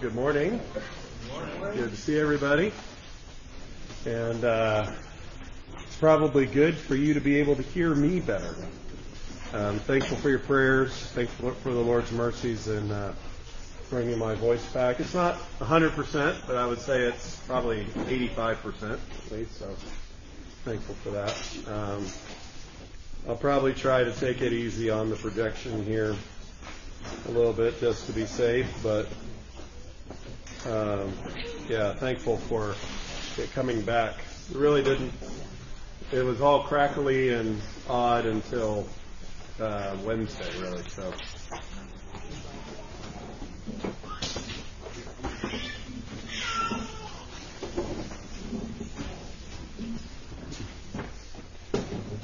good morning. Good to see everybody. And uh, it's probably good for you to be able to hear me better. I'm thankful for your prayers. Thankful for the Lord's mercies and uh, bringing my voice back. It's not 100%, but I would say it's probably 85% at least. So thankful for that. Um, I'll probably try to take it easy on the projection here a little bit just to be safe, but um, yeah, thankful for it coming back. It really didn't. It was all crackly and odd until uh, Wednesday, really. So.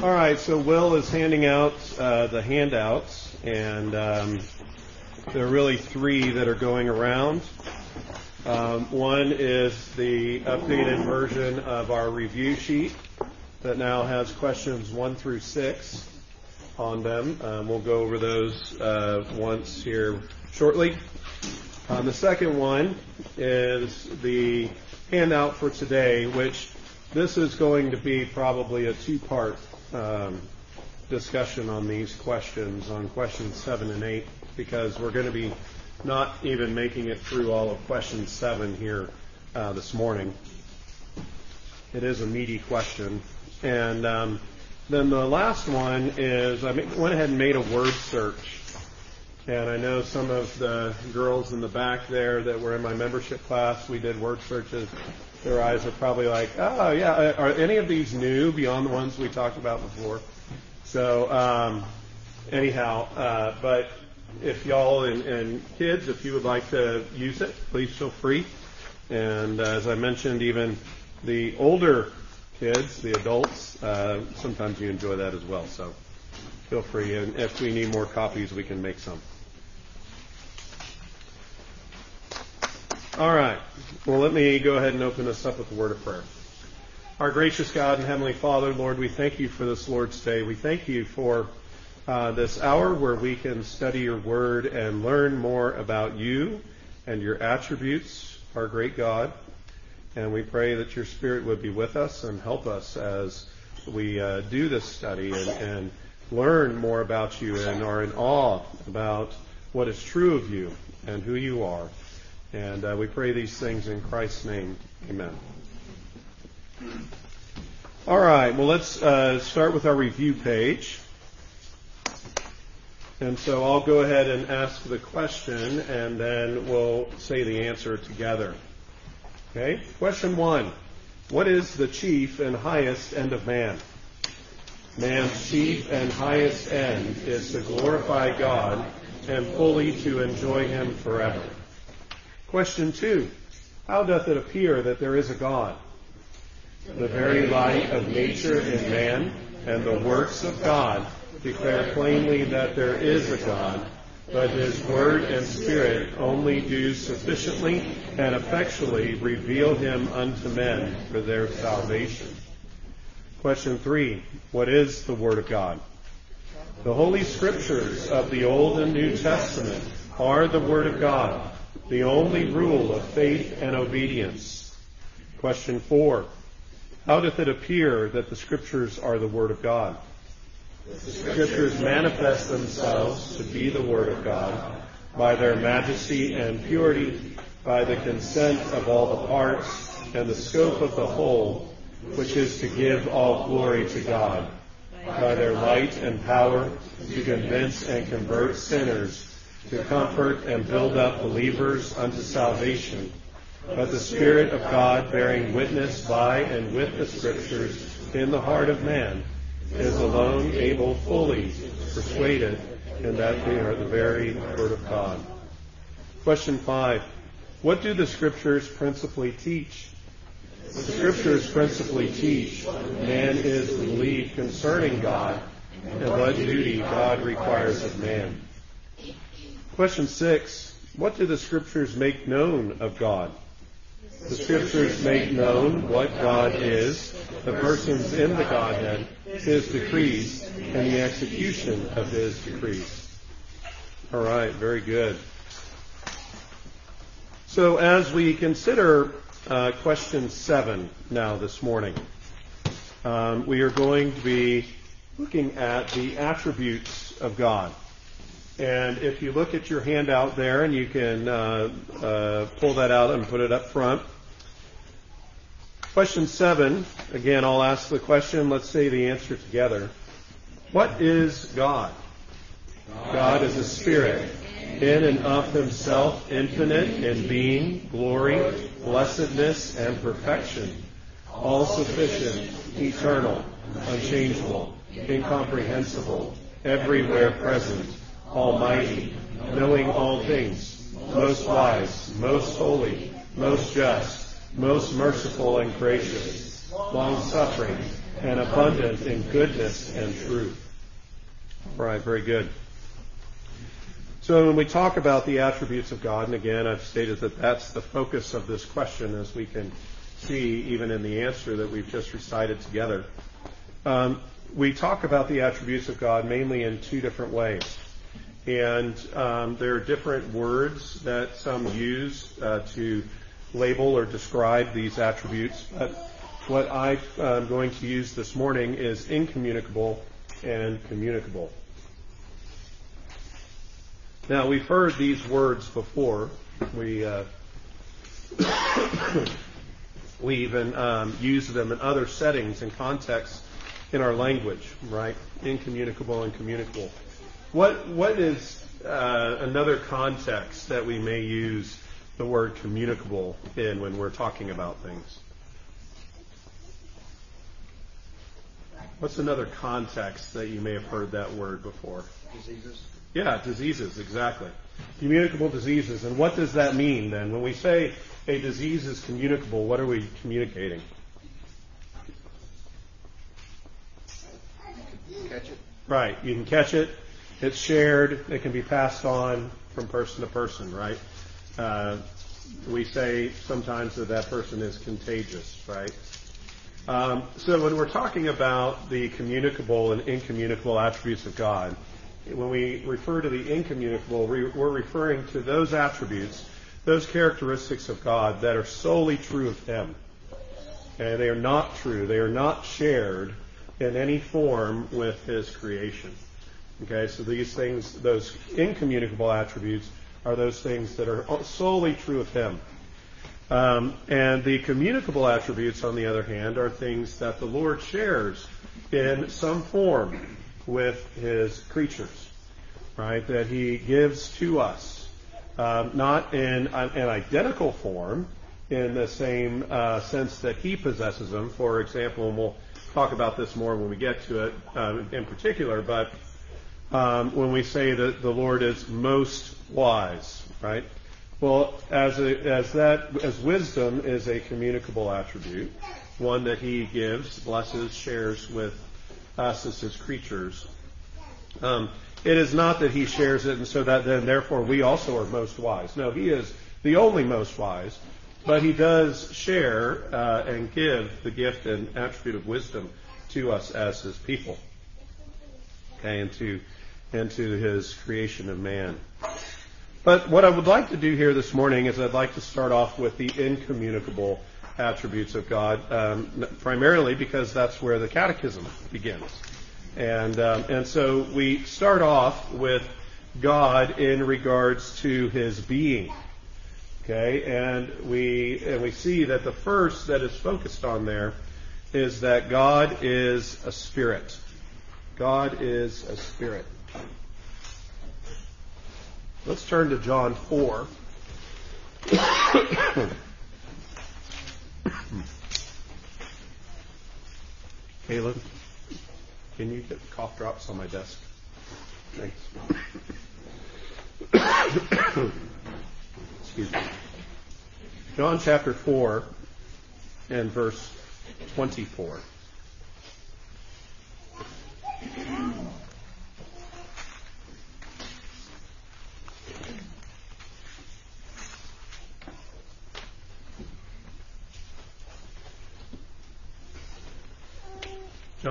All right, so Will is handing out uh, the handouts, and um, there are really three that are going around. Um, one is the updated version of our review sheet that now has questions one through six on them. Um, we'll go over those uh, once here shortly. Um, the second one is the handout for today, which this is going to be probably a two-part um, discussion on these questions, on questions seven and eight, because we're going to be not even making it through all of question seven here uh, this morning. It is a meaty question. And um, then the last one is I went ahead and made a word search. And I know some of the girls in the back there that were in my membership class, we did word searches. Their eyes are probably like, oh, yeah, are any of these new beyond the ones we talked about before? So, um, anyhow, uh, but if y'all and, and, kids, if you would like to use it, please feel free. And uh, as I mentioned, even the older kids, the adults, uh, sometimes you enjoy that as well. So feel free. And if we need more copies, we can make some. All right. Well, let me go ahead and open this up with a word of prayer. Our gracious God and Heavenly Father, Lord, we thank you for this Lord's Day. We thank you for uh, this hour where we can study your word and learn more about you and your attributes, our great God. And we pray that your Spirit would be with us and help us as we uh, do this study and, and learn more about you and are in awe about what is true of you and who you are. And uh, we pray these things in Christ's name. Amen. All right, well, let's uh, start with our review page. And so I'll go ahead and ask the question, and then we'll say the answer together. Okay? Question one What is the chief and highest end of man? Man's chief and highest end is to glorify God and fully to enjoy Him forever. Question two. How doth it appear that there is a God? The very light of nature in man and the works of God declare plainly that there is a God, but his word and spirit only do sufficiently and effectually reveal him unto men for their salvation. Question three. What is the word of God? The Holy Scriptures of the Old and New Testament are the word of God the only rule of faith and obedience. Question four. How doth it appear that the Scriptures are the Word of God? The Scriptures manifest themselves to be the Word of God by their majesty and purity, by the consent of all the parts and the scope of the whole, which is to give all glory to God, by their light and power to convince and convert sinners to comfort and build up believers unto salvation, but the Spirit of God bearing witness by and with the Scriptures in the heart of man is alone able fully persuaded in that they are the very Word of God. Question five. What do the Scriptures principally teach? The Scriptures principally teach man is to believe concerning God and what duty God requires of man. Question six What do the Scriptures make known of God? The Scriptures make known what God is, the persons in the Godhead, His decrees, and the execution of His decrees. All right, very good. So, as we consider uh, question seven now this morning, um, we are going to be looking at the attributes of God. And if you look at your handout there, and you can uh, uh, pull that out and put it up front. Question seven, again, I'll ask the question. Let's say the answer together. What is God? God is a spirit, in and of himself, infinite in being, glory, blessedness, and perfection, all sufficient, eternal, unchangeable, incomprehensible, everywhere present, almighty, knowing all things, most wise, most holy, most just, most merciful and gracious, long suffering, and abundant in goodness and truth. All right, very good. So when we talk about the attributes of God, and again, I've stated that that's the focus of this question, as we can see even in the answer that we've just recited together. Um, we talk about the attributes of God mainly in two different ways. And um, there are different words that some use uh, to label or describe these attributes. But what I'm going to use this morning is incommunicable and communicable. Now, we've heard these words before. We, uh, we even um, use them in other settings and contexts in our language, right? Incommunicable and communicable. What, what is uh, another context that we may use the word communicable in when we're talking about things? What's another context that you may have heard that word before? Diseases. Yeah, diseases, exactly. Communicable diseases. And what does that mean then? When we say a disease is communicable, what are we communicating? Catch it. Right. You can catch it. It's shared. It can be passed on from person to person, right? Uh, we say sometimes that that person is contagious, right? Um, so when we're talking about the communicable and incommunicable attributes of God, when we refer to the incommunicable, we're referring to those attributes, those characteristics of God that are solely true of Him. And they are not true. They are not shared in any form with His creation. Okay, so these things, those incommunicable attributes, are those things that are solely true of Him. Um, and the communicable attributes, on the other hand, are things that the Lord shares in some form with His creatures, right? That He gives to us, um, not in an identical form, in the same uh, sense that He possesses them. For example, and we'll talk about this more when we get to it um, in particular, but um, when we say that the Lord is most wise, right? Well, as a, as that as wisdom is a communicable attribute, one that He gives, blesses, shares with us as His creatures. Um, it is not that He shares it, and so that then therefore we also are most wise. No, He is the only most wise, but He does share uh, and give the gift and attribute of wisdom to us as His people, okay, and to and to His creation of man. But what I would like to do here this morning is I'd like to start off with the incommunicable attributes of God, um, primarily because that's where the catechism begins. And, um, and so we start off with God in regards to his being. Okay, and we, and we see that the first that is focused on there is that God is a spirit. God is a spirit. Let's turn to John 4. Caleb, can you get cough drops on my desk? Thanks. Excuse me. John chapter 4 and verse 24.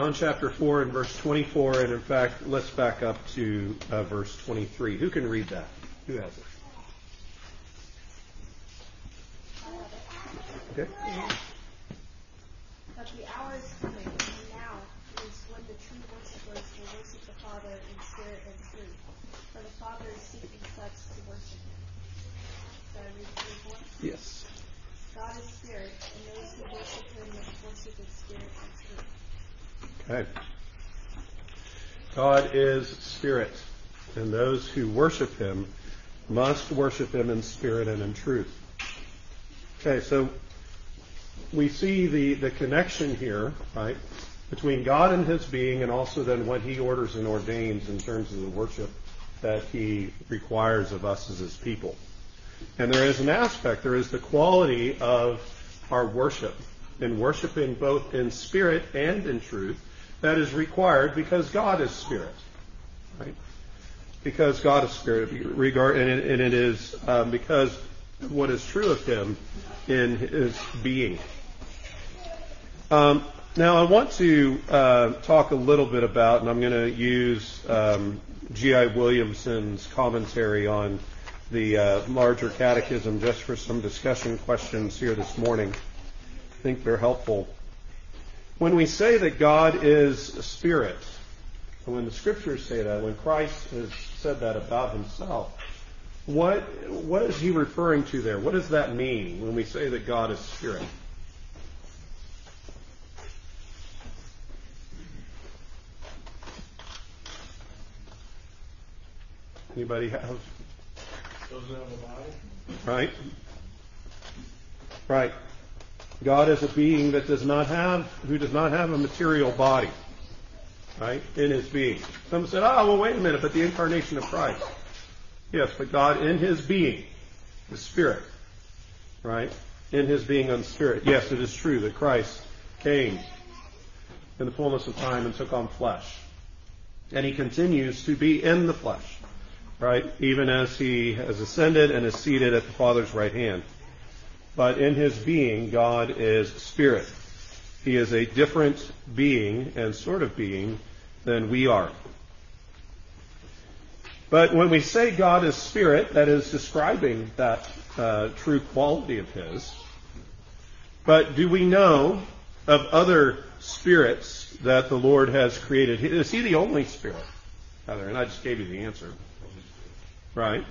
John chapter 4 and verse 24, and in fact, let's back up to uh, verse 23. Who can read that? Who has it? Okay. But the hour is coming, and now is when the true worshippers will worship the Father in spirit and truth. For the Father is seeking such to worship him. Should I read the report? Yes. God is spirit, and those who worship him must worship in spirit and truth. Okay. God is spirit, and those who worship him must worship him in spirit and in truth. Okay, so we see the, the connection here, right, between God and his being and also then what he orders and ordains in terms of the worship that he requires of us as his people. And there is an aspect, there is the quality of our worship, in worshiping both in spirit and in truth, that is required because God is spirit. Right? Because God is spirit, regard, and it, and it is um, because what is true of him in his being. Um, now, I want to uh, talk a little bit about, and I'm going to use um, G.I. Williamson's commentary on the uh, larger catechism just for some discussion questions here this morning. I think they're helpful. When we say that God is a spirit, and when the scriptures say that, when Christ has said that about himself, what what is he referring to there? What does that mean when we say that God is spirit? Anybody have? Doesn't have a body? Right? Right. God is a being that does not have, who does not have a material body. Right? In his being. Some said, oh, well, wait a minute, but the incarnation of Christ. Yes, but God in his being, the Spirit. Right? In his being on Spirit. Yes, it is true that Christ came in the fullness of time and took on flesh. And he continues to be in the flesh right? Even as he has ascended and is seated at the Father's right hand. But in his being, God is spirit. He is a different being and sort of being than we are. But when we say God is spirit, that is describing that uh, true quality of his. But do we know of other spirits that the Lord has created? Is he the only spirit? Heather, and I just gave you the answer. Right?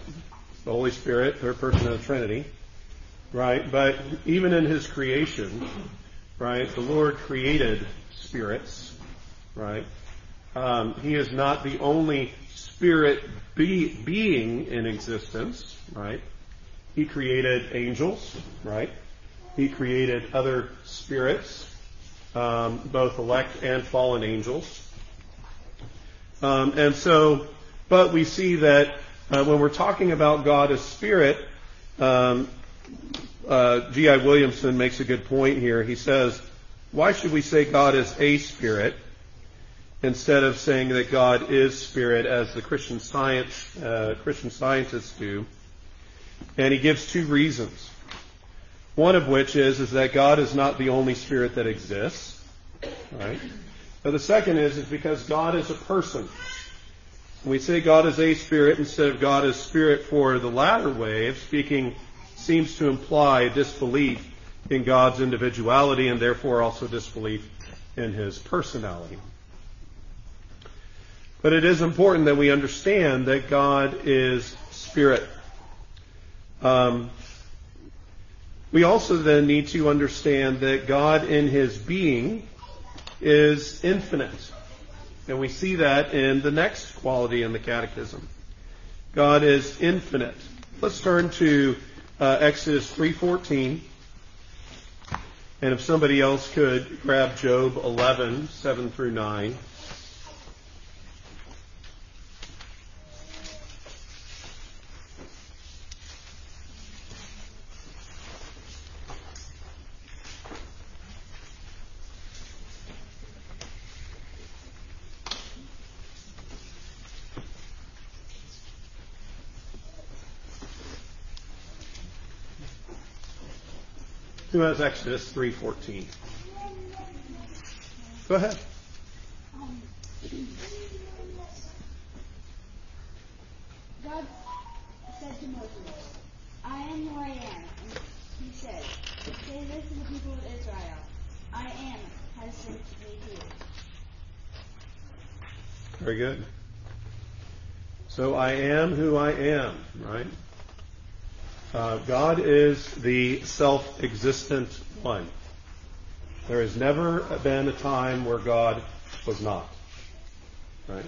The Holy Spirit, third person of the Trinity. Right? But even in his creation, right, the Lord created spirits. Right? Um, he is not the only spirit be, being in existence. Right? He created angels. Right? He created other spirits, um, both elect and fallen angels. Um, and so, but we see that uh, when we're talking about God as spirit, um, G.I. Williamson makes a good point here. He says, why should we say God is a spirit instead of saying that God is spirit as the Christian science, uh, Christian scientists do? And he gives two reasons. One of which is, is that God is not the only spirit that exists. Right? But the second is, is because God is a person. We say God is a spirit instead of God is spirit for the latter way of speaking seems to imply disbelief in God's individuality and therefore also disbelief in his personality. But it is important that we understand that God is spirit. Um, we also then need to understand that God in his being is infinite. And we see that in the next quality in the catechism. God is infinite. Let's turn to uh, Exodus 3:14. And if somebody else could grab Job 11, 7 through 9. Has Exodus 3.14? Go ahead. God said to Moses, I am who I am. And he said, Say this to the people of Israel I am has sent me here. Very good. So I am who I am, right? Uh, God is the self-existent one. There has never been a time where God was not. Right?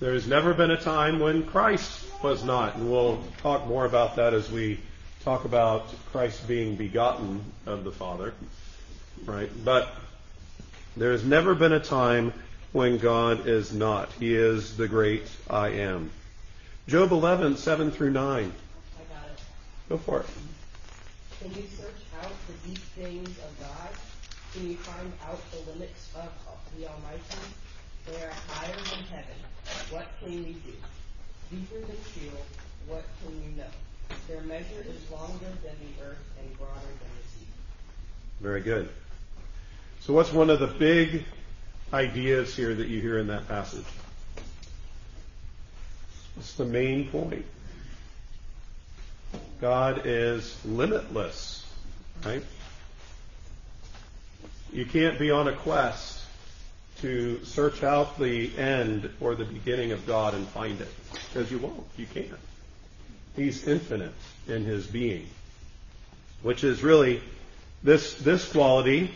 There has never been a time when Christ was not, and we'll talk more about that as we talk about Christ being begotten of the Father. Right? But there has never been a time when God is not. He is the great I am. Job 11, 7 through 9. I got it. Go for it. Can you search out the deep things of God? Can you find out the limits of the Almighty? They are higher than heaven. What can you do? Deeper than Sheol, what can you know? Their measure is longer than the earth and broader than the sea. Very good. So, what's one of the big ideas here that you hear in that passage? What's the main point? God is limitless, right? You can't be on a quest to search out the end or the beginning of God and find it. Because you won't. You can't. He's infinite in his being. Which is really this this quality,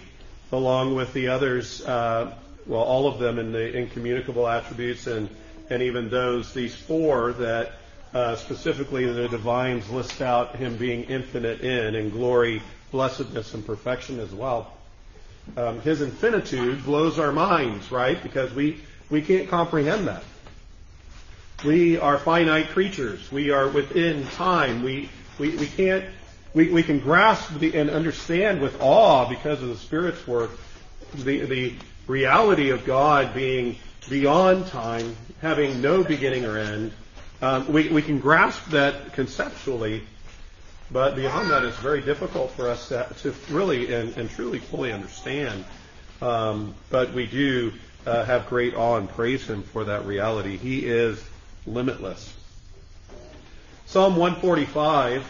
along with the others, uh, well, all of them in the incommunicable attributes and and even those these four that uh, specifically the divines list out him being infinite in and glory, blessedness, and perfection as well. Um, his infinitude blows our minds, right? Because we we can't comprehend that. We are finite creatures. We are within time. We we, we can't we, we can grasp the, and understand with awe because of the Spirit's work the the reality of God being beyond time, having no beginning or end. Um, we, we can grasp that conceptually, but beyond that, it's very difficult for us to, to really and, and, truly fully understand. Um, but we do uh, have great awe and praise Him for that reality. He is limitless. Psalm 145.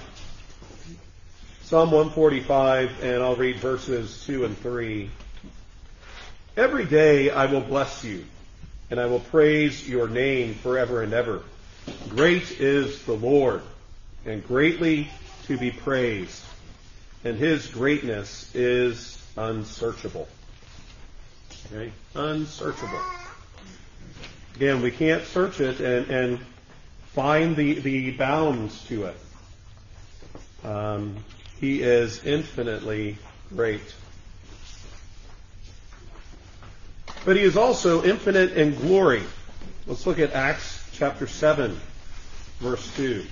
Psalm 145, and I'll read verses 2 and 3. Every day I will bless you, and I will praise your name forever and ever. Great is the Lord, and greatly to be praised, and his greatness is unsearchable. Okay? Unsearchable. Again, we can't search it and, and find the, the bounds to it. Um, he is infinitely great. But he is also infinite in glory. Let's look at Acts chapter 7, verse 2.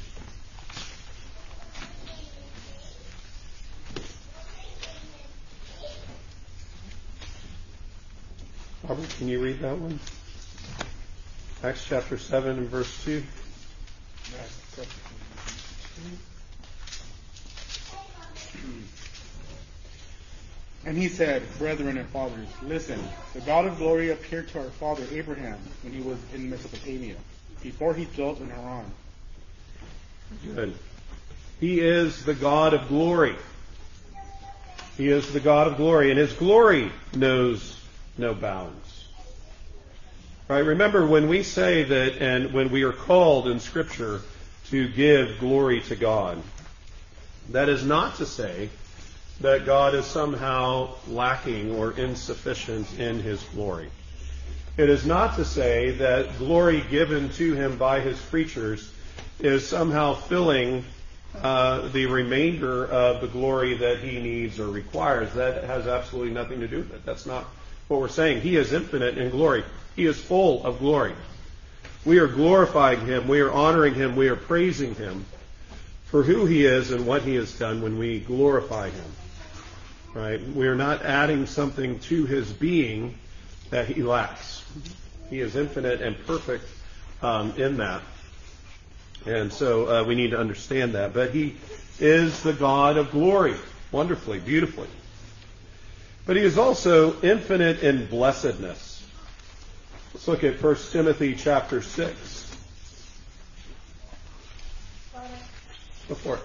Robert, can you read that one? Acts chapter 7 and verse 2. And he said, Brethren and fathers, listen, the God of glory appeared to our father Abraham when he was in Mesopotamia, before he dwelt in Haran. Good. He is the God of glory. He is the God of glory, and his glory knows no bounds. Right? Remember when we say that, and when we are called in Scripture to give glory to God, that is not to say that God is somehow lacking or insufficient in his glory. It is not to say that glory given to him by his creatures is somehow filling uh, the remainder of the glory that he needs or requires. That has absolutely nothing to do with it. That's not what we're saying. He is infinite in glory. He is full of glory. We are glorifying him. We are honoring him. We are praising him for who he is and what he has done when we glorify him. Right? We are not adding something to his being that he lacks. He is infinite and perfect um, in that. And so uh, we need to understand that. But he is the God of glory, wonderfully, beautifully. But he is also infinite in blessedness. Let's look at 1 Timothy chapter 6. Go for it.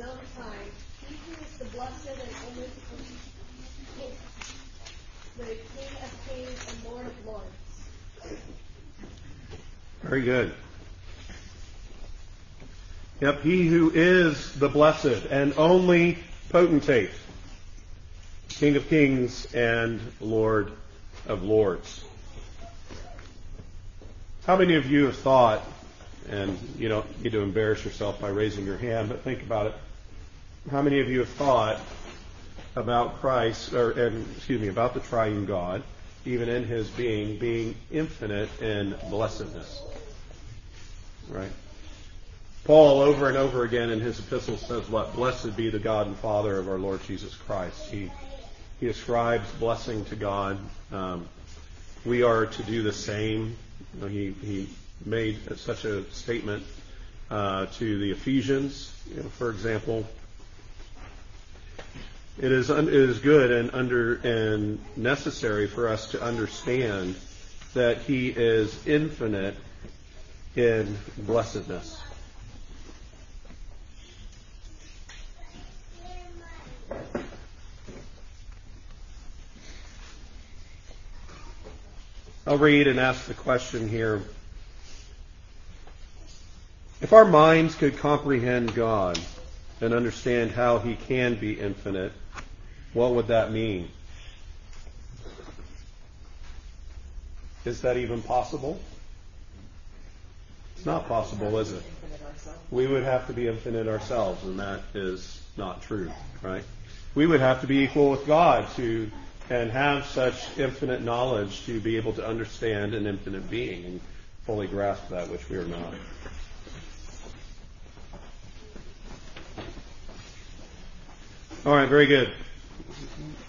his own time, he who is the blessed and only King, the King of kings and Lord of lords. Very good. Yep, he who is the blessed and only potentate, King of kings and Lord of lords. How many of you have thought, and you don't need to embarrass yourself by raising your hand, but think about it. How many of you have thought about Christ, or and, excuse me, about the triune God, even in his being, being infinite in blessedness? Right? Paul, over and over again in his epistles, says what? Blessed be the God and Father of our Lord Jesus Christ. He, he ascribes blessing to God. Um, we are to do the same. You know, he, he made such a statement uh, to the Ephesians, you know, for example. It is, un, it is good and under and necessary for us to understand that He is infinite in blessedness. I'll read and ask the question here. If our minds could comprehend God and understand how He can be infinite, what would that mean? Is that even possible? It's not possible, is it? We would have to be infinite ourselves, and that is not true, right? We would have to be equal with God to and have such infinite knowledge to be able to understand an infinite being and fully grasp that, which we are not. All right, very good.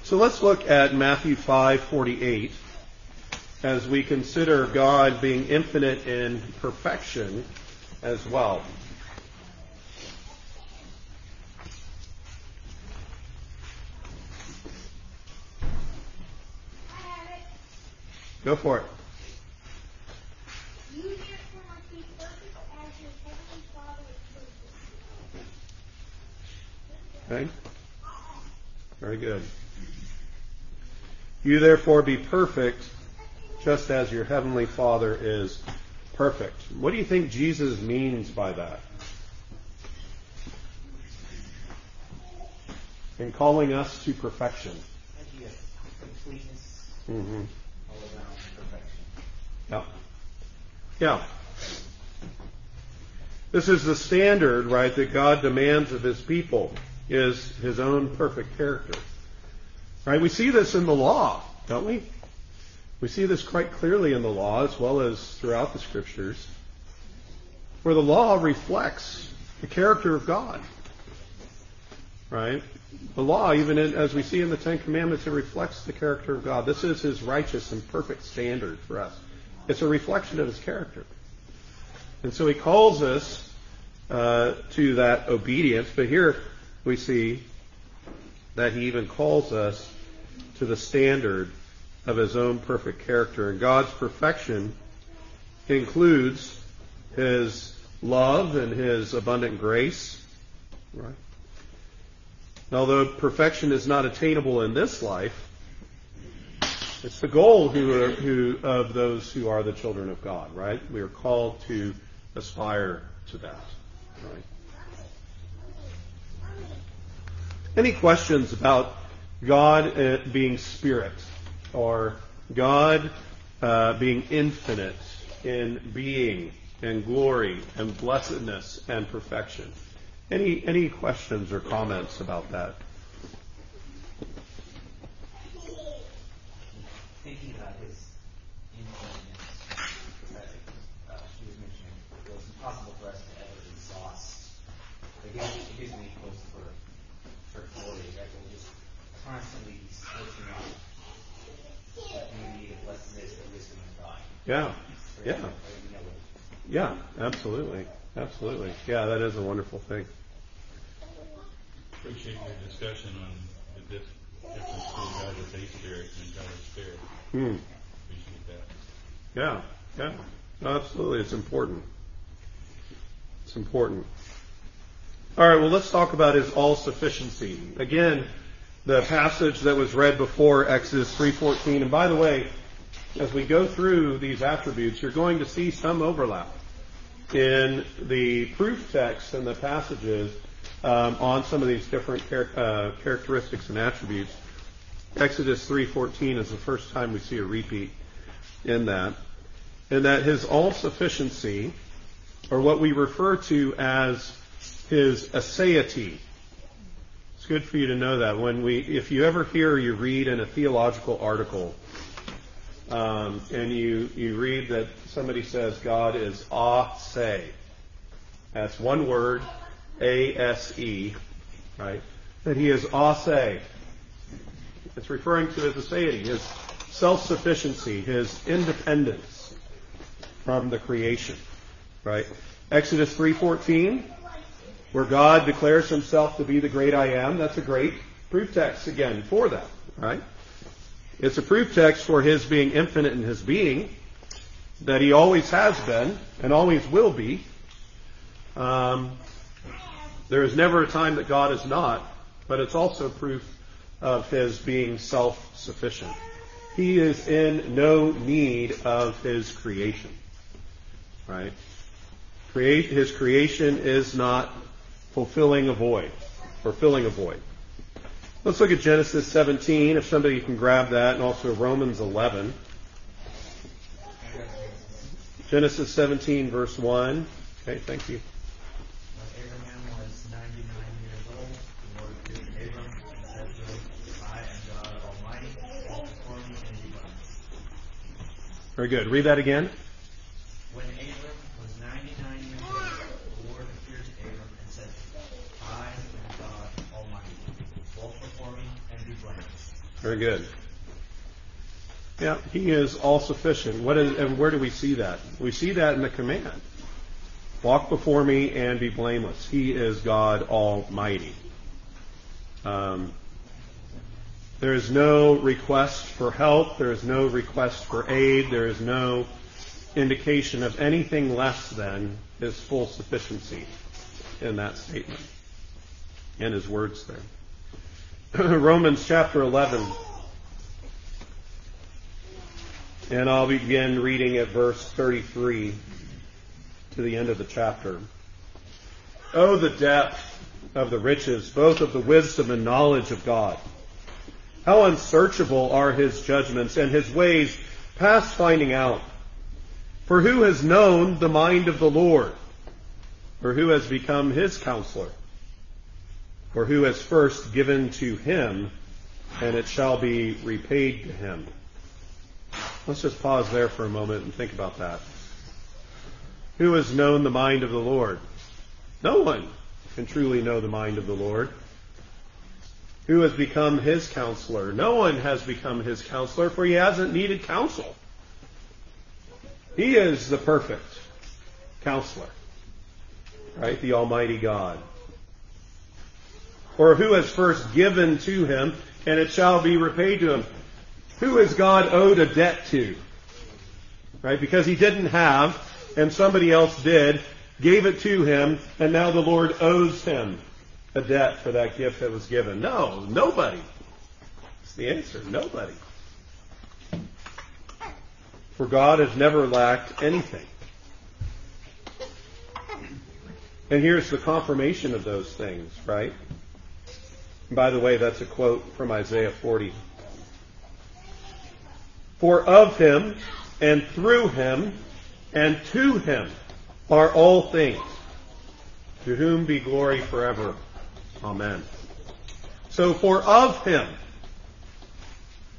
So let's look at Matthew 5:48 as we consider God being infinite in perfection as well. Go for it. You therefore must be perfect as your heavenly Father is perfect. Okay? Very good. You therefore be perfect, just as your heavenly Father is perfect. What do you think Jesus means by that? In calling us to perfection. completeness, Mm-hmm. all around perfection. Yeah. Yeah. This is the standard, right, that God demands of his people is his own perfect character. Right? We see this in the law, don't we? We see this quite clearly in the law as well as throughout the scriptures. Where the law reflects the character of God. Right? The law, even in, as we see in the Ten Commandments, it reflects the character of God. This is his righteous and perfect standard for us. It's a reflection of his character. And so he calls us uh, to that obedience, but here we see that he even calls us to the standard of his own perfect character. And God's perfection includes his love and his abundant grace. Right? Although perfection is not attainable in this life, it's the goal who are, who, of those who are the children of God, right? We are called to aspire to that, right? Any questions about God uh, being spirit or God uh, being infinite in being and glory and blessedness and perfection? Any any questions or comments about that? Thinking about his infiniteness, uh, she was mentioning, it was impossible for us to ever exhaust. It gives, it gives me hope for, for glory, that we'll just constantly be searching out the beauty, the blessedness, the wisdom of God. Yeah, yeah, Forever, you know, yeah, absolutely, absolutely. Yeah, that is a wonderful thing. Appreciate your discussion on the difference between God as a spirit and God as spirit. Hmm. Appreciate that. Yeah, yeah, absolutely. It's important. It's important. All right, well, let's talk about his all sufficiency. Again, the passage that was read before Exodus 3:14. And by the way, as we go through these attributes, you're going to see some overlap in the proof text and the passages um, on some of these different char- uh, characteristics and attributes. Exodus 3:14 is the first time we see a repeat in that, and that his all sufficiency, or what we refer to as his aseity. It's good for you to know that when we, if you ever hear or you read in a theological article, um, and you you read that somebody says God is a se, that's one word, a s e, right? That he is a se. It's referring to his aseity, his self-sufficiency, his independence from the creation, right? Exodus 3:14 where God declares himself to be the great I am. That's a great proof text again for that, right? It's a proof text for his being infinite in his being, that he always has been and always will be. Um, there is never a time that God is not, but it's also proof of his being self-sufficient. He is in no need of his creation, right? Create, his creation is not fulfilling a void, or filling a void. Let's look at Genesis 17, if somebody can grab that, and also Romans 11. Genesis 17, verse 1. Okay, thank you. When Abraham was 99 years old, the Lord appeared to Abram and said to him, I am God Almighty, walk before me and be blessed. Very good. Read that again. When Abram was 99 years old, the Lord appeared to Abram and said, I am God Almighty. Walk before me and be blameless. Very good. Yeah, he is all sufficient. What is, and where do we see that? We see that in the command. Walk before me and be blameless. He is God Almighty. Um, there is no request for help. There is no request for aid. There is no indication of anything less than his full sufficiency in that statement and his words there. Romans chapter 11. And I'll begin reading at verse 33 to the end of the chapter. Oh, the depth of the riches, both of the wisdom and knowledge of God. How unsearchable are his judgments and his ways past finding out. For who has known the mind of the Lord? Or who has become his counselor? Or who has first given to him, and it shall be repaid to him? Let's just pause there for a moment and think about that. Who has known the mind of the Lord? No one can truly know the mind of the Lord. Who has become his counselor? No one has become his counselor, for he hasn't needed counsel. He is the perfect counselor, right? The Almighty God. Or who has first given to him, and it shall be repaid to him? Who has God owed a debt to? Right? Because he didn't have, and somebody else did, gave it to him, and now the Lord owes him a debt for that gift that was given. No, nobody. That's the answer. Nobody. For God has never lacked anything. And here's the confirmation of those things, right? By the way, that's a quote from Isaiah 40. For of him, and through him, and to him are all things, to whom be glory forever. Amen. So for of him,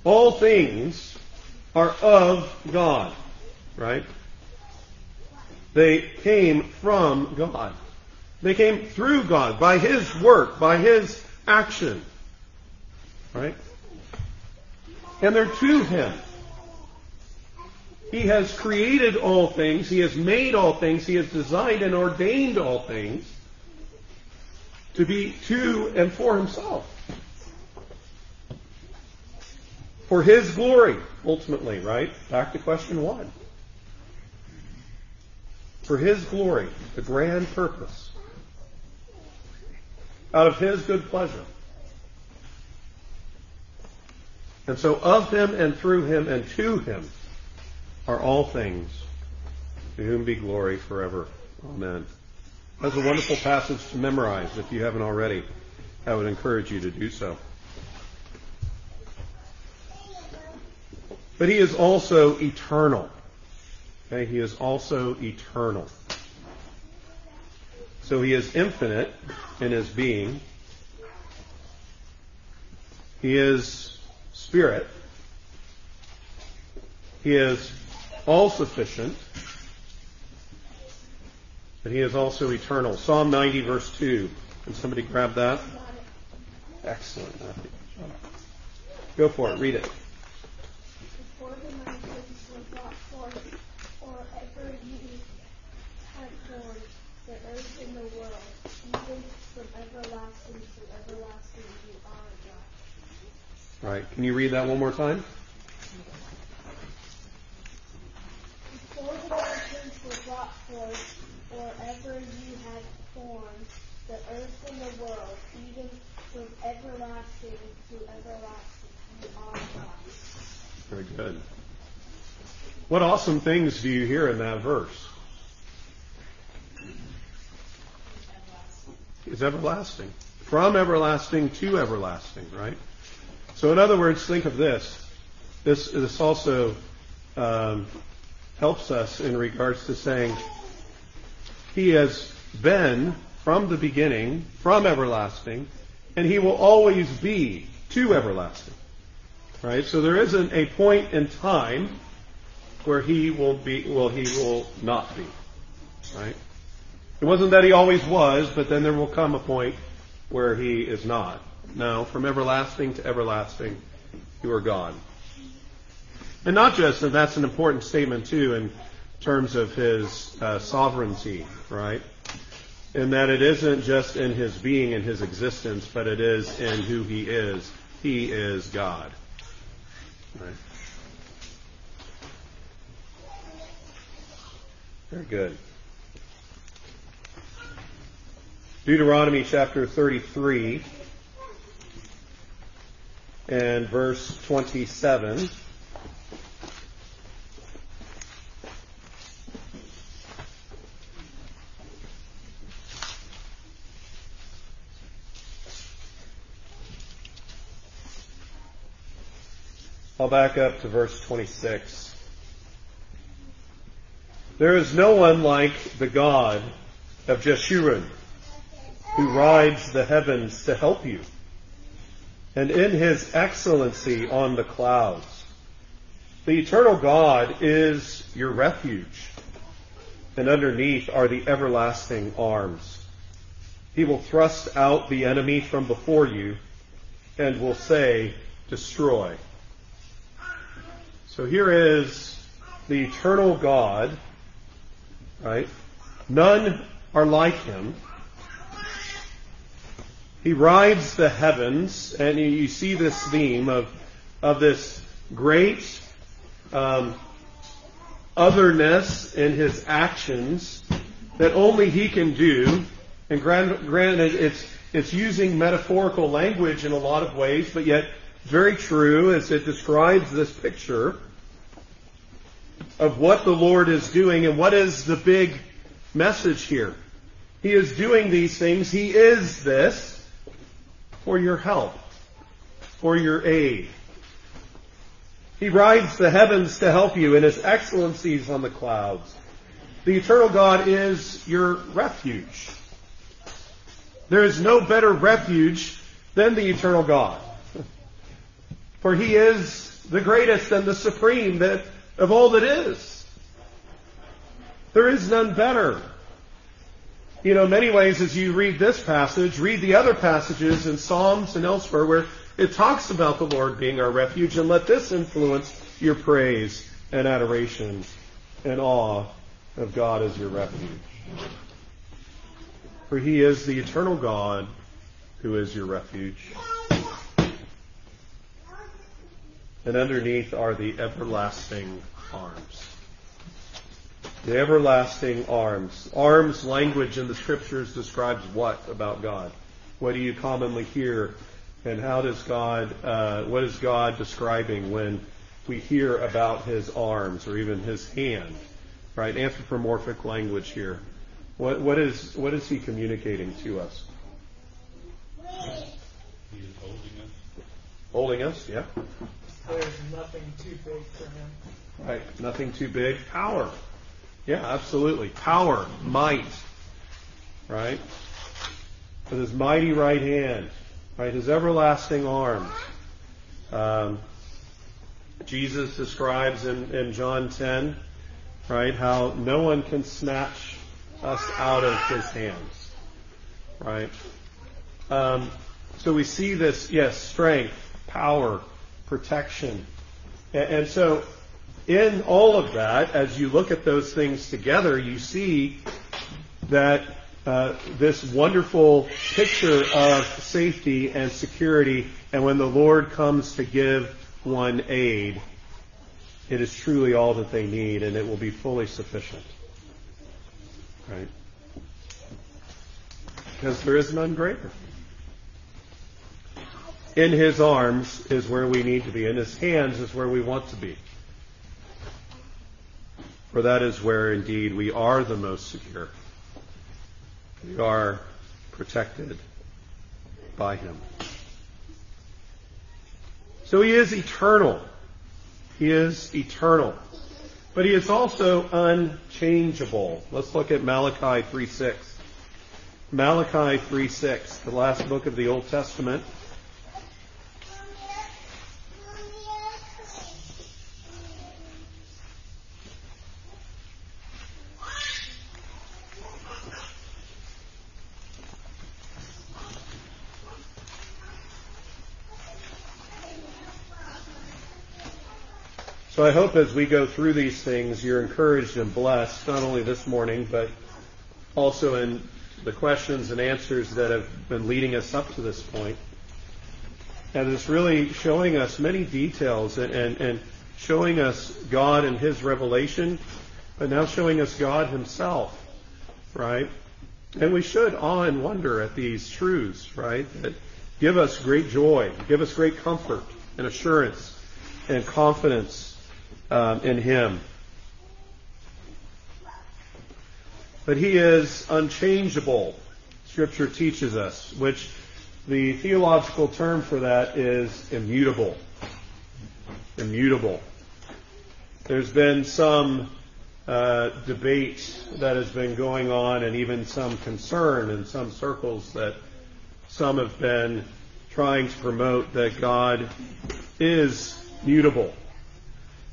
all things are of God, right? They came from God. They came through God, by His work, by His action, right? And they're to Him. He has created all things. He has made all things. He has designed and ordained all things to be to and for himself. For his glory, ultimately, right? Back to question one. For his glory, the grand purpose. Out of his good pleasure. And so of him and through him and to him are all things, to whom be glory forever. Amen. That's a wonderful passage to memorize if you haven't already. I would encourage you to do so. But he is also eternal. Okay, he is also eternal. So he is infinite in his being. He is spirit. He is all sufficient. But he is also eternal. Psalm 90 verse 2. Can somebody grab that? Excellent. Go for it. Read it. Before the mountains were brought forth, or ever ye had formed the earth and the world, even from everlasting to everlasting you are God. Right. Can you read that one more time? Before the were brought forth, or ever ye had formed the earth and the world, even from everlasting to everlasting you are God. Very good. What awesome things do you hear in that verse? It's everlasting. From everlasting to everlasting, right? So in other words, think of this. This, this also um, helps us in regards to saying he has been from the beginning, from everlasting, and he will always be to everlasting. Right? So there isn't a point in time where he will be, well, he will not be. Right? It wasn't that he always was, but then there will come a point where he is not. No, from everlasting to everlasting, you are God. And not just, and that's an important statement too in terms of his uh, sovereignty, right? In that it isn't just in his being and his existence, but it is in who he is. He is God. Right? Very good. Deuteronomy chapter 33 and verse 27. I'll back up to verse 26. There is no one like the God of Jeshurun who rides the heavens to help you, and in his excellency on the clouds. The eternal God is your refuge, and underneath are the everlasting arms. He will thrust out the enemy from before you and will say, destroy. So here is the eternal God, right? None are like him. He rides the heavens, and you see this theme of, of this great um, otherness in his actions that only he can do. And granted, it's, it's using metaphorical language in a lot of ways, but yet very true as it describes this picture of what the Lord is doing and what is the big message here. He is doing these things. He is this for your help, for your aid. He rides the heavens to help you in his excellencies on the clouds. The eternal God is your refuge. There is no better refuge than the eternal God. For he is the greatest and the supreme that, of all that is. There is none better you know, many ways as you read this passage, read the other passages in Psalms and elsewhere where it talks about the Lord being our refuge, and let this influence your praise and adoration and awe of God as your refuge. For he is the eternal God who is your refuge. And underneath are the everlasting arms. The everlasting arms. Arms language in the scriptures describes what about God? What do you commonly hear? And how does God, uh, what is God describing when we hear about his arms or even his hand? Right? Anthropomorphic language here. What, what is, what is he communicating to us? He is holding us. Holding us, yeah. There's nothing too big for him. Right. Nothing too big. Power. Yeah, absolutely. Power, might. Right? With his mighty right hand. Right? His everlasting arms. Um, Jesus describes in, in John 10, right, how no one can snatch us out of his hands. Right? Um, so we see this, yes, strength, power, protection. And, and so in all of that, as you look at those things together, you see that uh, this wonderful picture of safety and security, and when the Lord comes to give one aid, it is truly all that they need, and it will be fully sufficient. Right? Because there is none greater. In His arms is where we need to be. In His hands is where we want to be. For that is where indeed we are the most secure. We are protected by Him. So He is eternal. He is eternal. But He is also unchangeable. Let's look at Malachi 3.6. Malachi 3.6, the last book of the Old Testament. I hope as we go through these things, you're encouraged and blessed, not only this morning, but also in the questions and answers that have been leading us up to this point. And it's really showing us many details and, and, and showing us God and His revelation, but now showing us God Himself, right? And we should awe and wonder at these truths, right? That give us great joy, give us great comfort and assurance and confidence um, in Him. But He is unchangeable, Scripture teaches us, which the theological term for that is immutable. Immutable. There's been some uh, debate that has been going on and even some concern in some circles that some have been trying to promote that God is mutable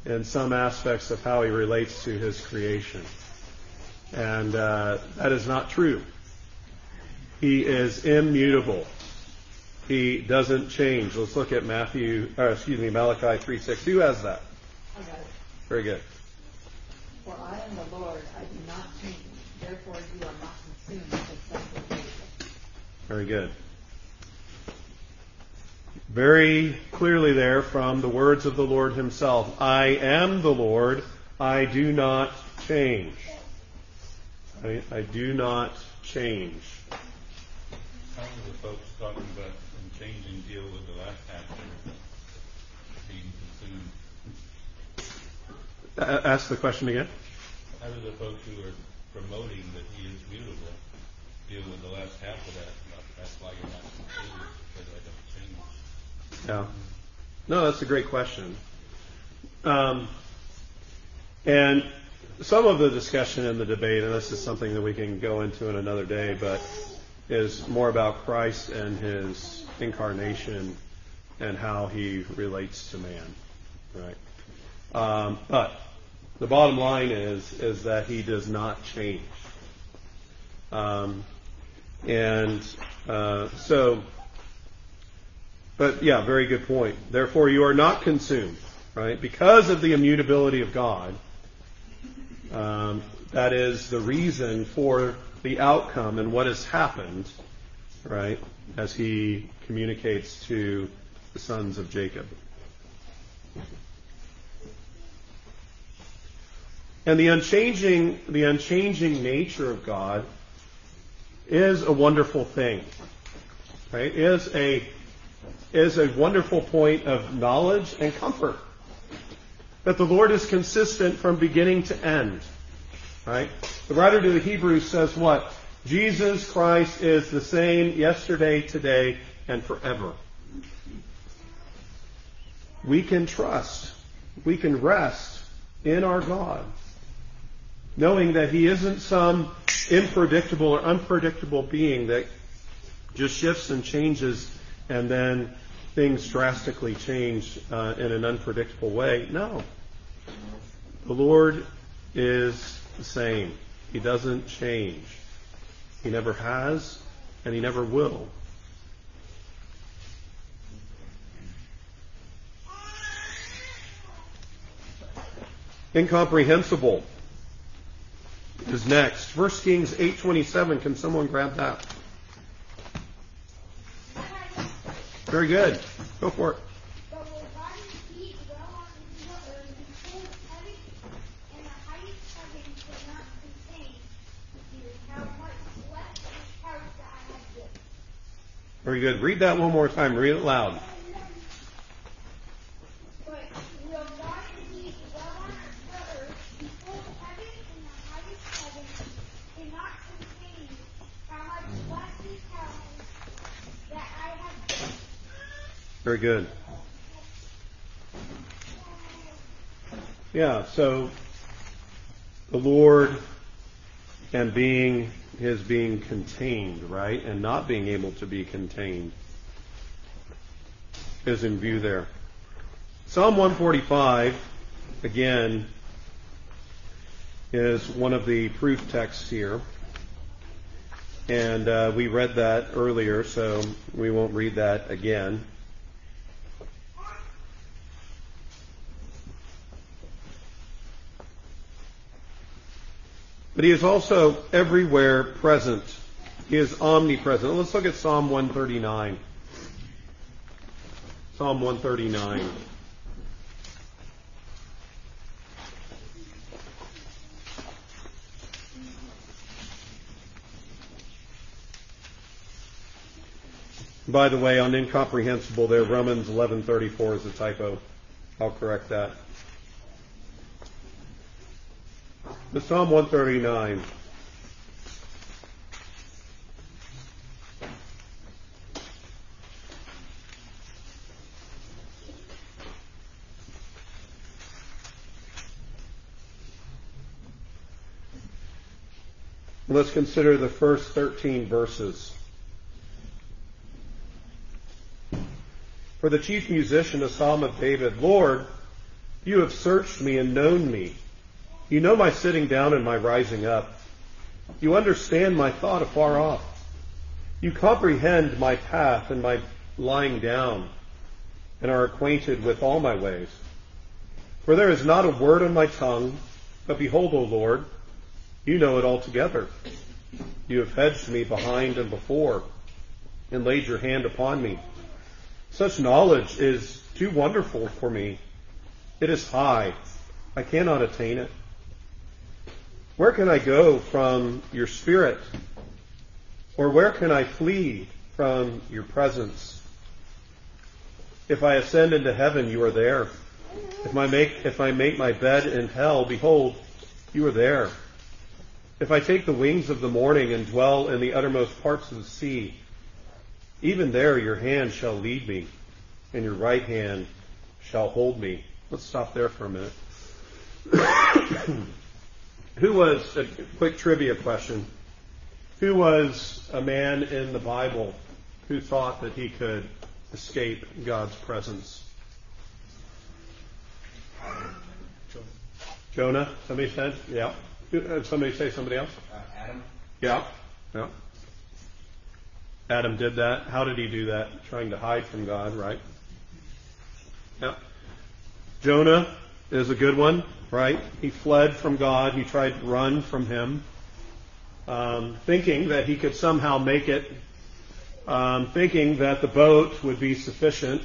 in some aspects of how he relates to his creation. And uh, that is not true. He is immutable. He doesn't change. Let's look at Matthew, or excuse me, Malachi 3:6. Who has that? I got it. Very good. For I am the Lord, I do not change. Therefore you are not consumed with Very good. Very clearly there from the words of the Lord himself. I am the Lord, I do not change. I, I do not change. How do the folks talking about changing deal with the last chapter being consumed? Ask the question again. How do the folks who are promoting that he is mutable deal with the last half of that? That's why you're not consumed, because I don't change. Yeah. No, that's a great question. Um, and some of the discussion in the debate, and this is something that we can go into in another day, but is more about Christ and his incarnation and how he relates to man, right? Um, but the bottom line is is that he does not change, um, and uh, so. But yeah, very good point. Therefore, you are not consumed, right? Because of the immutability of God. Um, that is the reason for the outcome and what has happened, right? As he communicates to the sons of Jacob. And the unchanging, the unchanging nature of God is a wonderful thing. right, is a is a wonderful point of knowledge and comfort. That the Lord is consistent from beginning to end. Right? The writer to the Hebrews says what? Jesus Christ is the same yesterday, today, and forever. We can trust, we can rest in our God, knowing that He isn't some unpredictable or unpredictable being that just shifts and changes and then things drastically change uh, in an unpredictable way. No. The Lord is the same. He doesn't change. He never has, and He never will. Incomprehensible is next. 1 Kings 8.27. Can someone grab that? House good. Go for it. Very good. Read that one more time. Read it loud. But will God's feet dwell on the earth before heaven and the highest heaven cannot contain you how much less this house that I have built. Very good. Yeah, so the Lord and being his being contained, right? And not being able to be contained is in view there. Psalm 145, again, is one of the proof texts here. And uh, we read that earlier, so we won't read that again. But he is also everywhere present. He is omnipresent. Let's look at Psalm 139. Psalm 139. By the way, on incomprehensible there, Romans 11:34 is a typo. I'll correct that. The Psalm 139. Let's consider the first 13 verses. For the chief musician, a psalm of David, Lord, you have searched me and known me. You know my sitting down and my rising up. You understand my thought afar off. You comprehend my path and my lying down, and are acquainted with all my ways. For there is not a word on my tongue, but behold, O Lord, you know it altogether. You have hedged me behind and before, and laid your hand upon me. Such knowledge is too wonderful for me. It is high. I cannot attain it. Where can I go from your spirit? Or where can I flee from your presence? If I ascend into heaven, you are there. If I make, if I make my bed in hell, behold, you are there. If I take the wings of the morning and dwell in the uttermost parts of the sea, even there your hand shall lead me, and your right hand shall hold me. Let's stop there for a minute. Who was, a quick trivia question, who was a man in the Bible who thought that he could escape God's presence? Jonah, somebody said? Yeah. Somebody say somebody else? Uh, Adam, Yeah. Yeah. Adam did that. How did he do that? Trying to hide from God, right? Yeah. Jonah is a good one, right? He fled from God. He tried to run from him, um, thinking that he could somehow make it, um, thinking that the boat would be sufficient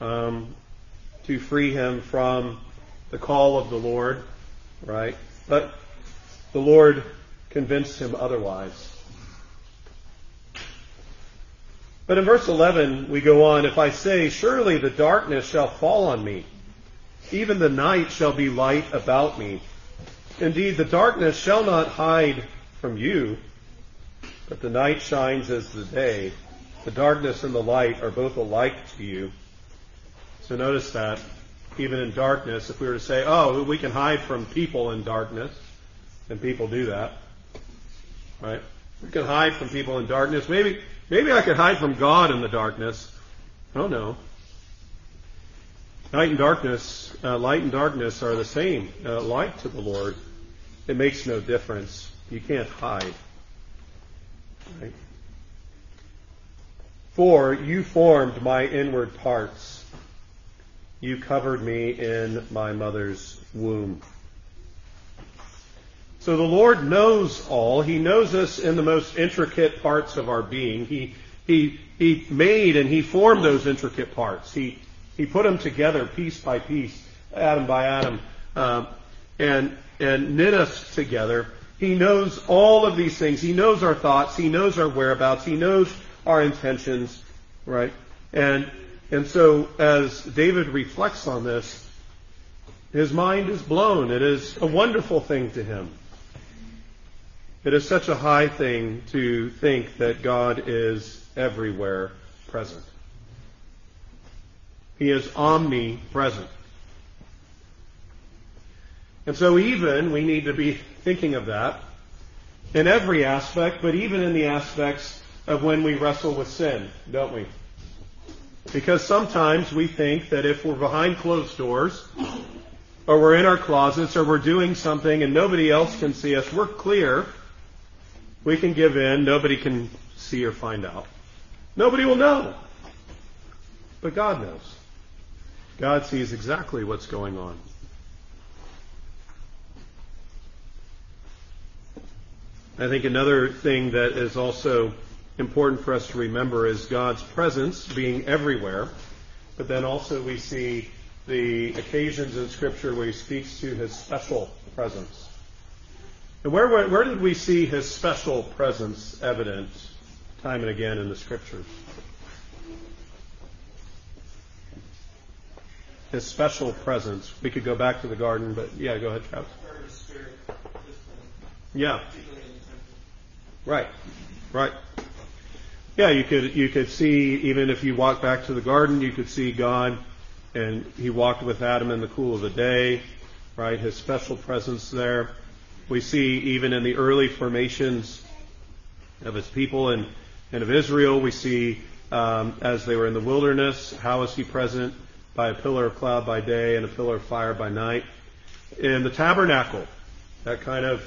um, to free him from the call of the Lord, right? But the Lord convinced him otherwise. But in verse 11, we go on, If I say, Surely the darkness shall fall on me, even the night shall be light about me. Indeed, the darkness shall not hide from you, but the night shines as the day. The darkness and the light are both alike to you. So notice that even in darkness, if we were to say, oh, we can hide from people in darkness, and people do that, right? We can hide from people in darkness. Maybe, maybe I could hide from God in the darkness. Oh no. Night and darkness, uh, light and darkness are the same. Uh, light to the Lord. It makes no difference. You can't hide. Right? For you formed my inward parts. You covered me in my mother's womb. So the Lord knows all. He knows us in the most intricate parts of our being. He, he, he made and He formed those intricate parts. He, he put them together piece by piece, atom by atom, um, and, and knit us together. He knows all of these things. He knows our thoughts. He knows our whereabouts. He knows our intentions, right? And, and so as David reflects on this, his mind is blown. It is a wonderful thing to him. It is such a high thing to think that God is everywhere present. He is omnipresent. And so even we need to be thinking of that in every aspect, but even in the aspects of when we wrestle with sin, don't we? Because sometimes we think that if we're behind closed doors, or we're in our closets, or we're doing something and nobody else can see us, we're clear. We can give in. Nobody can see or find out. Nobody will know. But God knows. God sees exactly what's going on. I think another thing that is also important for us to remember is God's presence being everywhere, but then also we see the occasions in Scripture where He speaks to His special presence. And where, where, where did we see His special presence evident time and again in the Scriptures? His special presence. We could go back to the garden, but yeah, go ahead, Travis. Yeah. Right. Right. Yeah, you could you could see even if you walk back to the garden, you could see God, and He walked with Adam in the cool of the day, right? His special presence there. We see even in the early formations of His people and and of Israel, we see um, as they were in the wilderness, how is He present? By a pillar of cloud by day and a pillar of fire by night. In the tabernacle, that kind of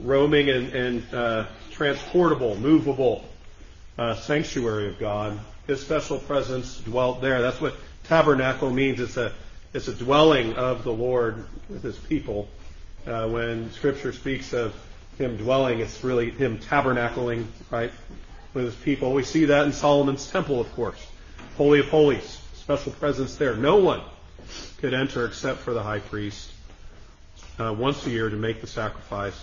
roaming and, and uh, transportable, movable uh, sanctuary of God. His special presence dwelt there. That's what tabernacle means. It's a it's a dwelling of the Lord with His people. Uh, when Scripture speaks of Him dwelling, it's really Him tabernacling, right, with His people. We see that in Solomon's temple, of course, Holy of Holies, special presence there. No one could enter except for the high priest uh, once a year to make the sacrifice.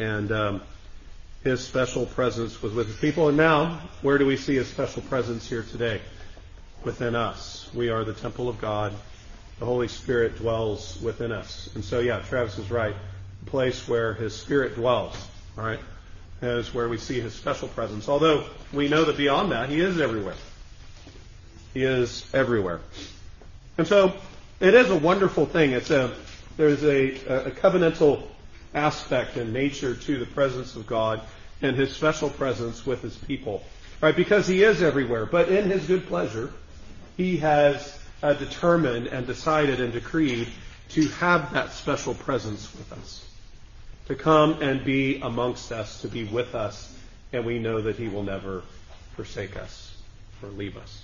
And um, his special presence was with his people. And now, where do we see his special presence here today? Within us. We are the temple of God. The Holy Spirit dwells within us. And so, yeah, Travis is right. The place where his Spirit dwells, all right, is where we see his special presence. Although we know that beyond that, he is everywhere. He is everywhere. And so, it is a wonderful thing. It's a, there's a, a covenantal aspect and nature to the presence of God and his special presence with his people. Right? Because he is everywhere. But in his good pleasure, he has uh, determined and decided and decreed to have that special presence with us. To come and be amongst us, to be with us, and we know that he will never forsake us or leave us.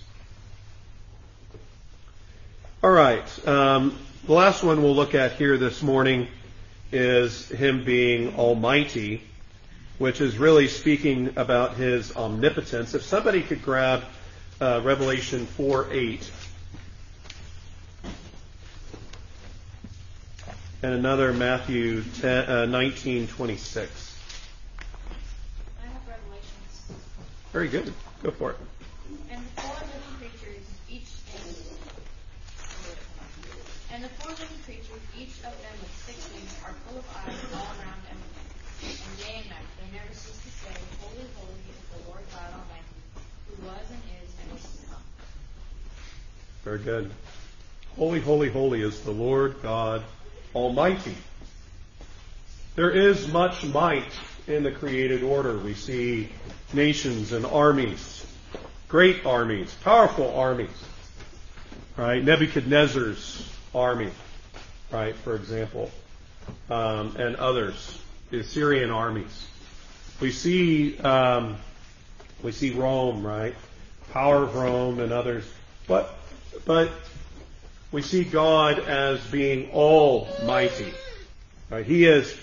All right. Um, the last one we'll look at here this morning is him being almighty, which is really speaking about his omnipotence. If somebody could grab uh, Revelation 4 8. And another Matthew 10, uh, 19 26. I have Revelations. Very good. Go for it. And the four living creatures, each and the four living creatures, each of them with six wings, are full of eyes all around and. And day and night they never cease to say, Holy, holy is the Lord God Almighty, who was and is and is to come. Very good. Holy, holy, holy is the Lord God Almighty. There is much might in the created order. We see nations and armies, great armies, powerful armies. Right? Nebuchadnezzar's army, right, for example, um, and others, the Assyrian armies. We see um, we see Rome, right? Power of Rome and others. But but we see God as being almighty. Right? He is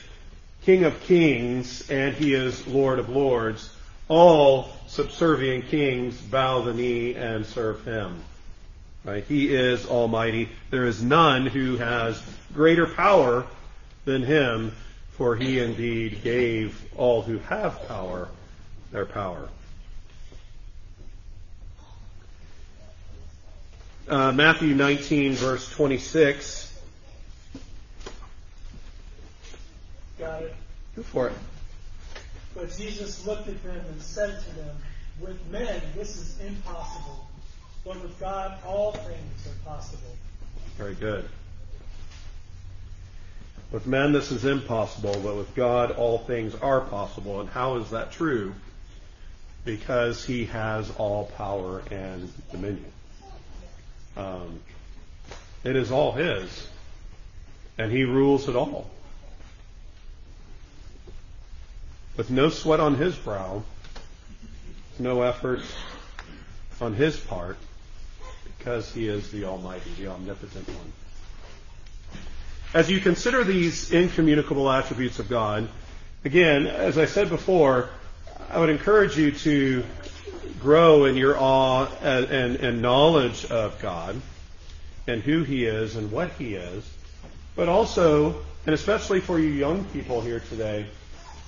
King of kings and he is Lord of lords. All subservient kings bow the knee and serve him. Right? He is almighty. There is none who has greater power than him, for he indeed gave all who have power their power. Uh, Matthew 19, verse 26. Got it. Go for it. But Jesus looked at them and said to them, With men this is impossible, with God all things are possible. Very good. With men, this is impossible, but with God, all things are possible. And how is that true? Because he has all power and dominion. Um, it is all his, and he rules it all. With no sweat on his brow, no effort on his part, because he is the Almighty, the omnipotent one. As you consider these incommunicable attributes of God, again, as I said before, I would encourage you to grow in your awe and, and, and, knowledge of God and who He is and what He is. But also, and especially for you young people here today,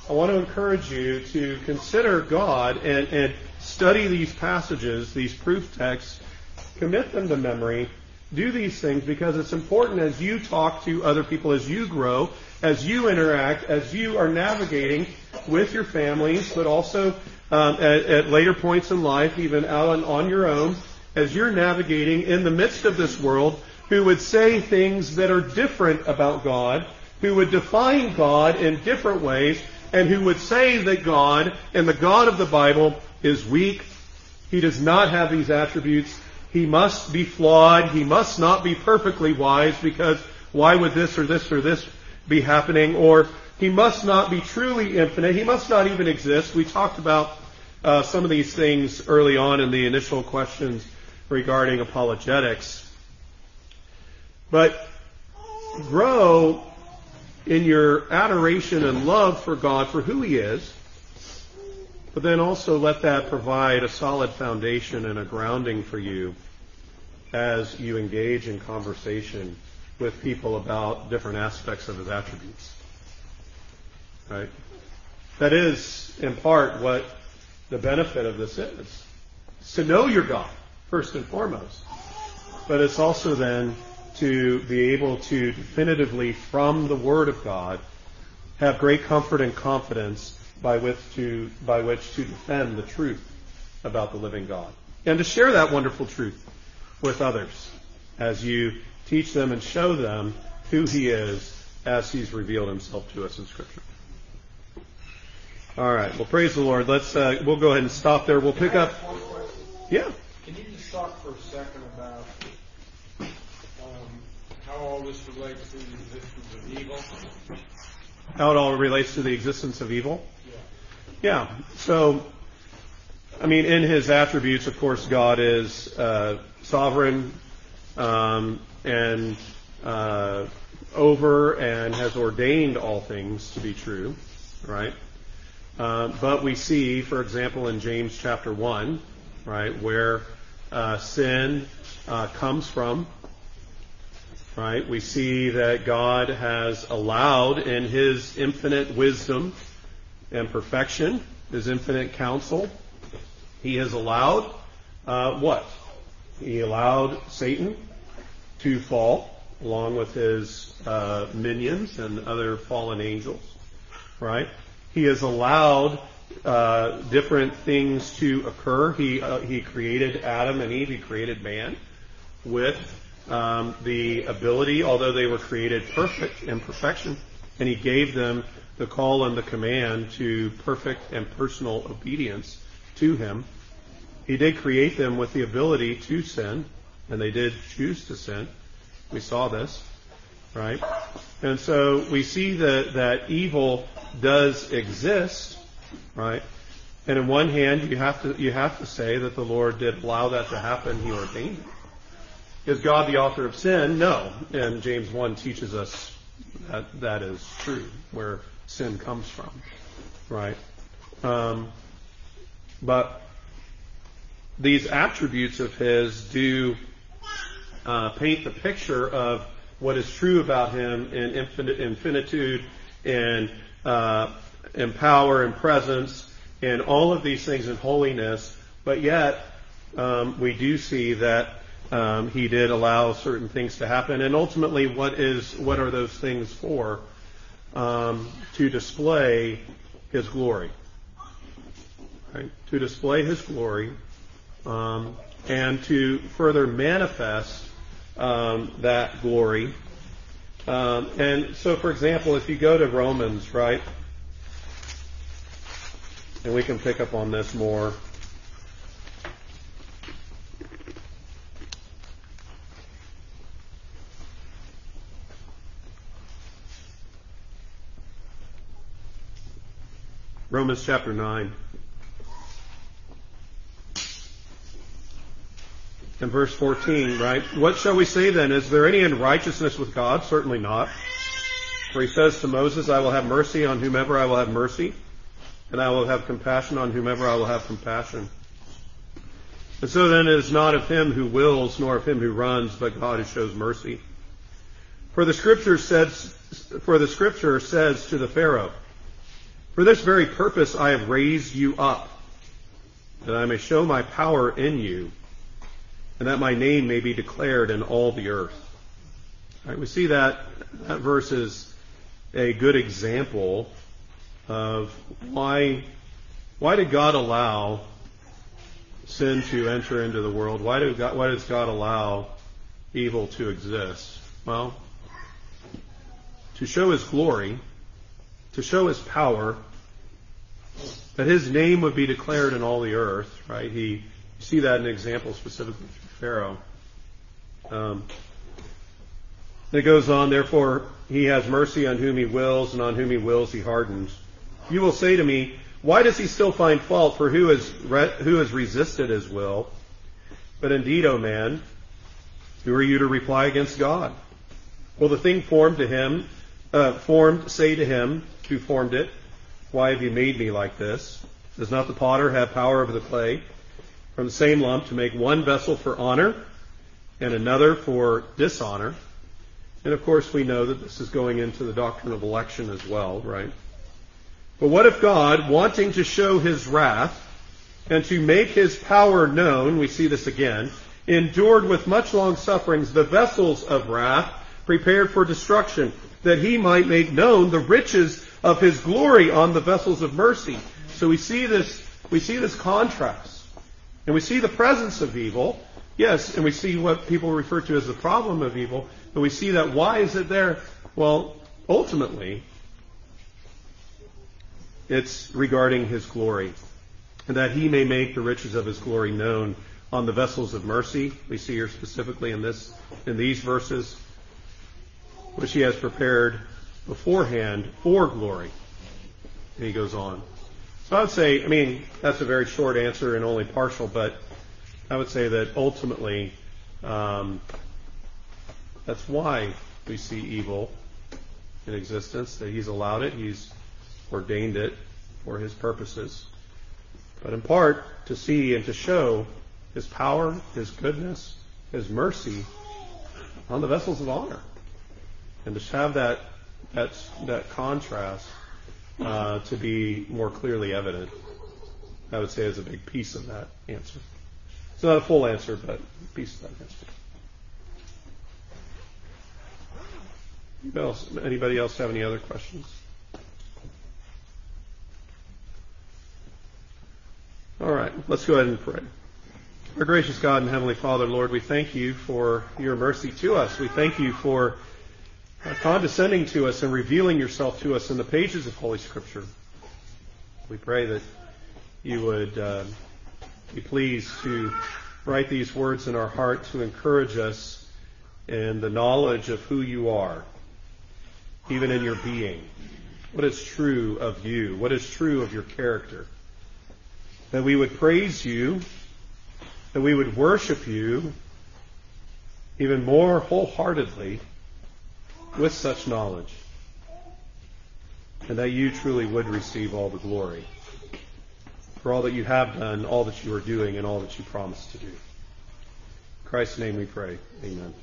I want to encourage you to consider God and, and study these passages, these proof texts, commit them to memory, do these things because it's important as you talk to other people, as you grow, as you interact, as you are navigating with your families, but also um, at, at, later points in life, even out on, on your own, as you're navigating in the midst of this world, who would say things that are different about God, who would define God in different ways, and who would say that God and the God of the Bible is weak. He does not have these attributes. He must be flawed. He must not be perfectly wise because why would this or this or this be happening? Or he must not be truly infinite. He must not even exist. We talked about uh, some of these things early on in the initial questions regarding apologetics. But grow in your adoration and love for God for who He is, but then also let that provide a solid foundation and a grounding for you as you engage in conversation with people about different aspects of His attributes. Right? That is, in part, what the benefit of this is. It's to know your God, first and foremost. But it's also then to be able to definitively, from the Word of God, have great comfort and confidence by which to, by which to defend the truth about the living God. And to share that wonderful truth with others as you teach them and show them who He is as He's revealed Himself to us in Scripture. All right. Well, praise the Lord. Let's. Uh, we'll go ahead and stop there. We'll pick up. Yeah. Can you just talk for a second about um, how all this relates to the existence of evil? How it all relates to the existence of evil? Yeah. Yeah. So, I mean, in His attributes, of course, God is uh, sovereign um, and uh, over and has ordained all things to be true, right? Uh, but we see, for example, in James chapter 1, right, where uh, sin uh, comes from, right, we see that God has allowed in His infinite wisdom and perfection, His infinite counsel, He has allowed uh, what? He allowed Satan to fall along with his uh, minions and other fallen angels, right? He has allowed uh, different things to occur. He uh, he created Adam and Eve. He created man with um, the ability, although they were created perfect in perfection, and he gave them the call and the command to perfect and personal obedience to him. He did create them with the ability to sin, and they did choose to sin. We saw this, right? And so we see that, that evil does exist, right? And in one hand, you have to you have to say that the Lord did allow that to happen. He ordained it. Is God the author of sin? No. And James one teaches us that that is true, where sin comes from, right? Um, but these attributes of His do uh, paint the picture of what is true about him in infinite, infinitude and uh, in power and presence and all of these things in holiness. But yet, um, we do see that um, he did allow certain things to happen. And ultimately, what is what are those things for? Um, to display his glory, right? To display his glory, um, and to further manifest um, that glory. Um, and so, for example, if you go to Romans, right, and we can pick up on this more. Romans chapter 9. In verse 14, right? What shall we say then? Is there any unrighteousness with God? Certainly not. For he says to Moses, I will have mercy on whomever I will have mercy, and I will have compassion on whomever I will have compassion. And so then it is not of him who wills, nor of him who runs, but God who shows mercy. For the scripture says, for the scripture says to the Pharaoh, For this very purpose I have raised you up, that I may show my power in you and that my name may be declared in all the earth. Right, we see that that verse is a good example of why why did God allow sin to enter into the world? Why, did God, why does God allow evil to exist? Well, to show His glory, to show His power, that His name would be declared in all the earth. Right? He you see that in an example specifically Pharaoh. Um, it goes on, therefore, he has mercy on whom he wills, and on whom he wills he hardens. You will say to me, why does he still find fault? For who has, re- who has resisted his will? But indeed, O man, who are you to reply against God? Will the thing formed to him, uh, formed, say to him who formed it, Why have you made me like this? Does not the potter have power over the clay? From the same lump to make one vessel for honor and another for dishonor. And of course, we know that this is going into the doctrine of election as well, right? But what if God, wanting to show his wrath and to make his power known, we see this again, endured with much long sufferings the vessels of wrath prepared for destruction, that he might make known the riches of his glory on the vessels of mercy. So we see this, we see this contrast. And we see the presence of evil, yes, and we see what people refer to as the problem of evil, but we see that why is it there? Well, ultimately, it's regarding his glory, and that he may make the riches of his glory known on the vessels of mercy. We see here specifically in this in these verses, which he has prepared beforehand for glory. And he goes on. So I would say, I mean, that's a very short answer and only partial, but I would say that ultimately, um, that's why we see evil in existence, that He's allowed it, He's ordained it for His purposes. But in part, to see and to show His power, His goodness, His mercy on the vessels of honor. And to have that, that, that contrast uh, to be more clearly evident. I would say is a big piece of that answer. It's not a full answer, but a piece of that answer. Anybody else, anybody else have any other questions? All right, let's go ahead and pray. Our gracious God and Heavenly Father, Lord, we thank you for your mercy to us. We thank you for condescending to us and revealing yourself to us in the pages of Holy Scripture. We pray that you would uh, be pleased to write these words in our heart to encourage us in the knowledge of who you are, even in your being. What is true of you? What is true of your character? That we would praise you, that we would worship you even more wholeheartedly with such knowledge, and that you truly would receive all the glory for all that you have done, all that you are doing, and all that you promise to do. In Christ's name we pray. Amen.